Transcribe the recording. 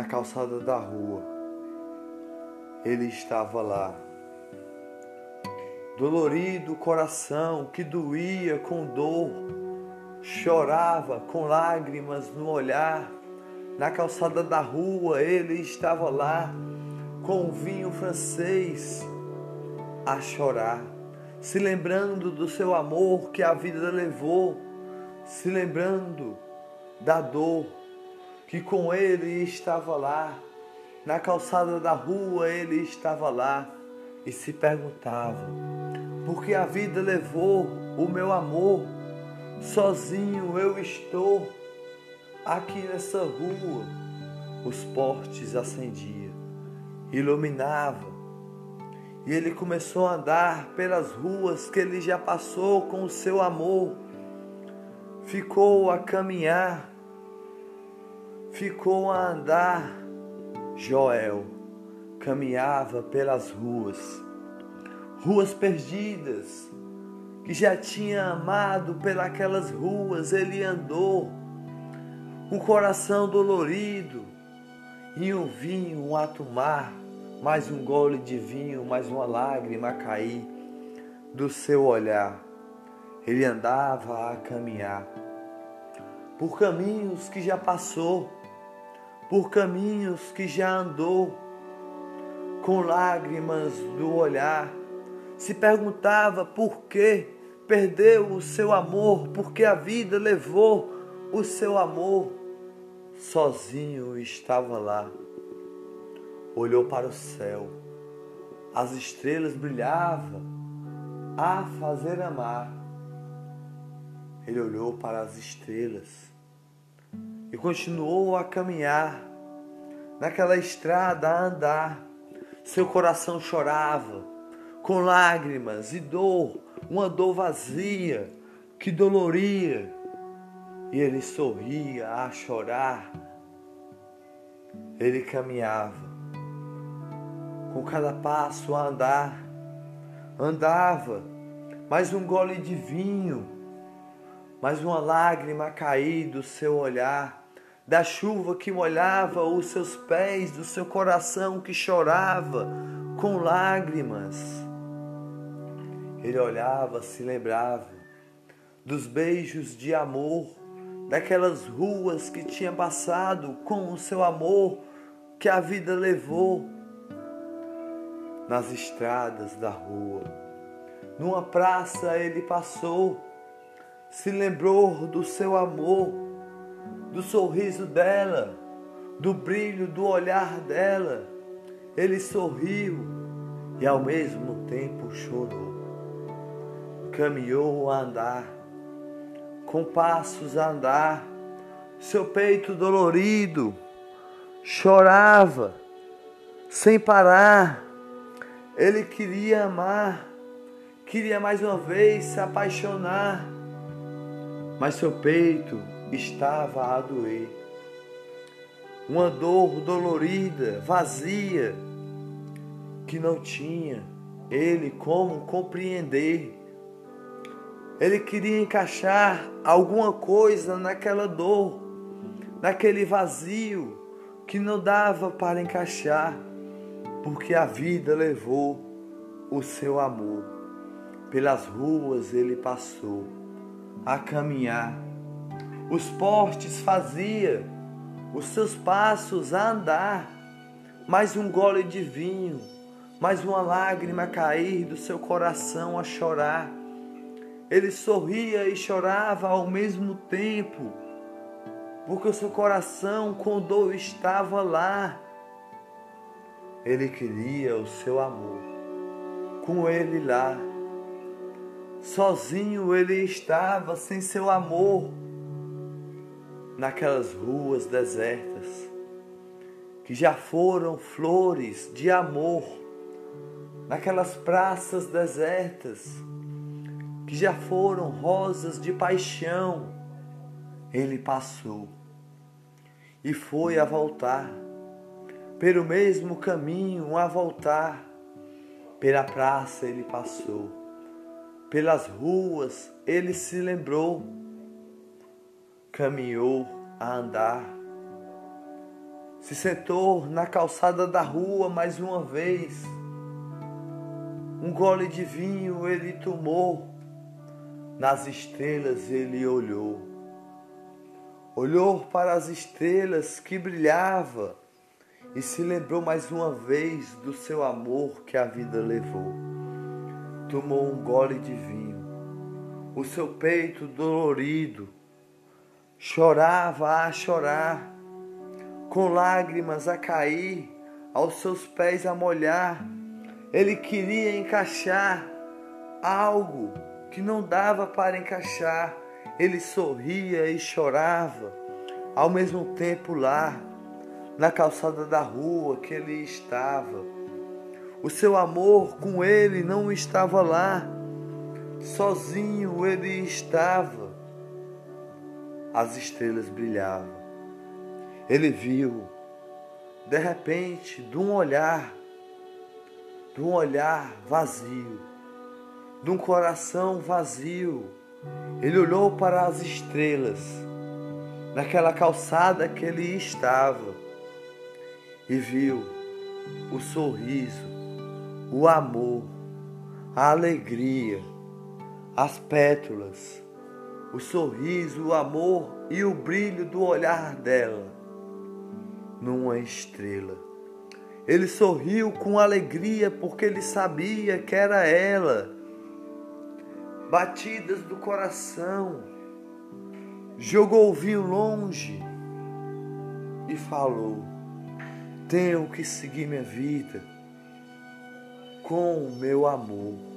na calçada da rua. Ele estava lá. Dolorido o coração que doía com dor, chorava com lágrimas no olhar. Na calçada da rua ele estava lá, com um vinho francês, a chorar, se lembrando do seu amor que a vida levou, se lembrando da dor que com ele estava lá, na calçada da rua ele estava lá e se perguntava: por que a vida levou o meu amor? Sozinho eu estou aqui nessa rua. Os portes acendia, iluminava, e ele começou a andar pelas ruas que ele já passou com o seu amor. Ficou a caminhar ficou a andar. Joel caminhava pelas ruas, ruas perdidas, que já tinha amado pelas ruas, ele andou, um coração dolorido, e um vinho, um ato mar, mais um gole de vinho, mais uma lágrima cair do seu olhar. Ele andava a caminhar por caminhos que já passou por caminhos que já andou, com lágrimas do olhar, se perguntava por que perdeu o seu amor, porque a vida levou o seu amor. Sozinho estava lá, olhou para o céu, as estrelas brilhavam a fazer amar. Ele olhou para as estrelas e continuou a caminhar naquela estrada a andar. Seu coração chorava com lágrimas e dor, uma dor vazia que doloria. E ele sorria a chorar. Ele caminhava com cada passo a andar. Andava, mais um gole de vinho, mais uma lágrima a cair do seu olhar da chuva que molhava os seus pés, do seu coração que chorava com lágrimas. Ele olhava, se lembrava dos beijos de amor, daquelas ruas que tinha passado com o seu amor que a vida levou, nas estradas da rua. Numa praça ele passou, se lembrou do seu amor do sorriso dela, do brilho do olhar dela. Ele sorriu e ao mesmo tempo chorou. Caminhou a andar, com passos a andar, seu peito dolorido chorava sem parar. Ele queria amar, queria mais uma vez se apaixonar, mas seu peito estava a doer. Uma dor dolorida, vazia, que não tinha ele como compreender. Ele queria encaixar alguma coisa naquela dor, naquele vazio que não dava para encaixar, porque a vida levou o seu amor. Pelas ruas ele passou a caminhar os postes fazia, os seus passos a andar, mais um gole de vinho, mais uma lágrima a cair do seu coração a chorar. Ele sorria e chorava ao mesmo tempo, porque o seu coração com dor estava lá. Ele queria o seu amor, com ele lá. Sozinho ele estava sem seu amor naquelas ruas desertas, que já foram flores de amor, naquelas praças desertas, que já foram rosas de paixão, ele passou e foi a voltar, pelo mesmo caminho a voltar, pela praça ele passou, pelas ruas ele se lembrou caminhou a andar, Se sentou na calçada da rua mais uma vez. Um gole de vinho ele tomou. Nas estrelas ele olhou. Olhou para as estrelas que brilhava e se lembrou mais uma vez do seu amor que a vida levou. Tomou um gole de vinho, o seu peito dolorido chorava a chorar, com lágrimas a cair, aos seus pés a molhar. Ele queria encaixar algo que não dava para encaixar. Ele sorria e chorava, ao mesmo tempo lá na calçada da rua que ele estava. O seu amor com ele não estava lá, sozinho ele estava. As estrelas brilhavam. Ele viu, de repente, de um olhar, de um olhar vazio, de um coração vazio. Ele olhou para as estrelas, naquela calçada que ele estava e viu o sorriso, o amor, a alegria, as pétalas, o sorriso, o amor e o brilho do olhar dela numa estrela. Ele sorriu com alegria porque ele sabia que era ela. Batidas do coração, jogou o vinho longe e falou: tenho que seguir minha vida com o meu amor.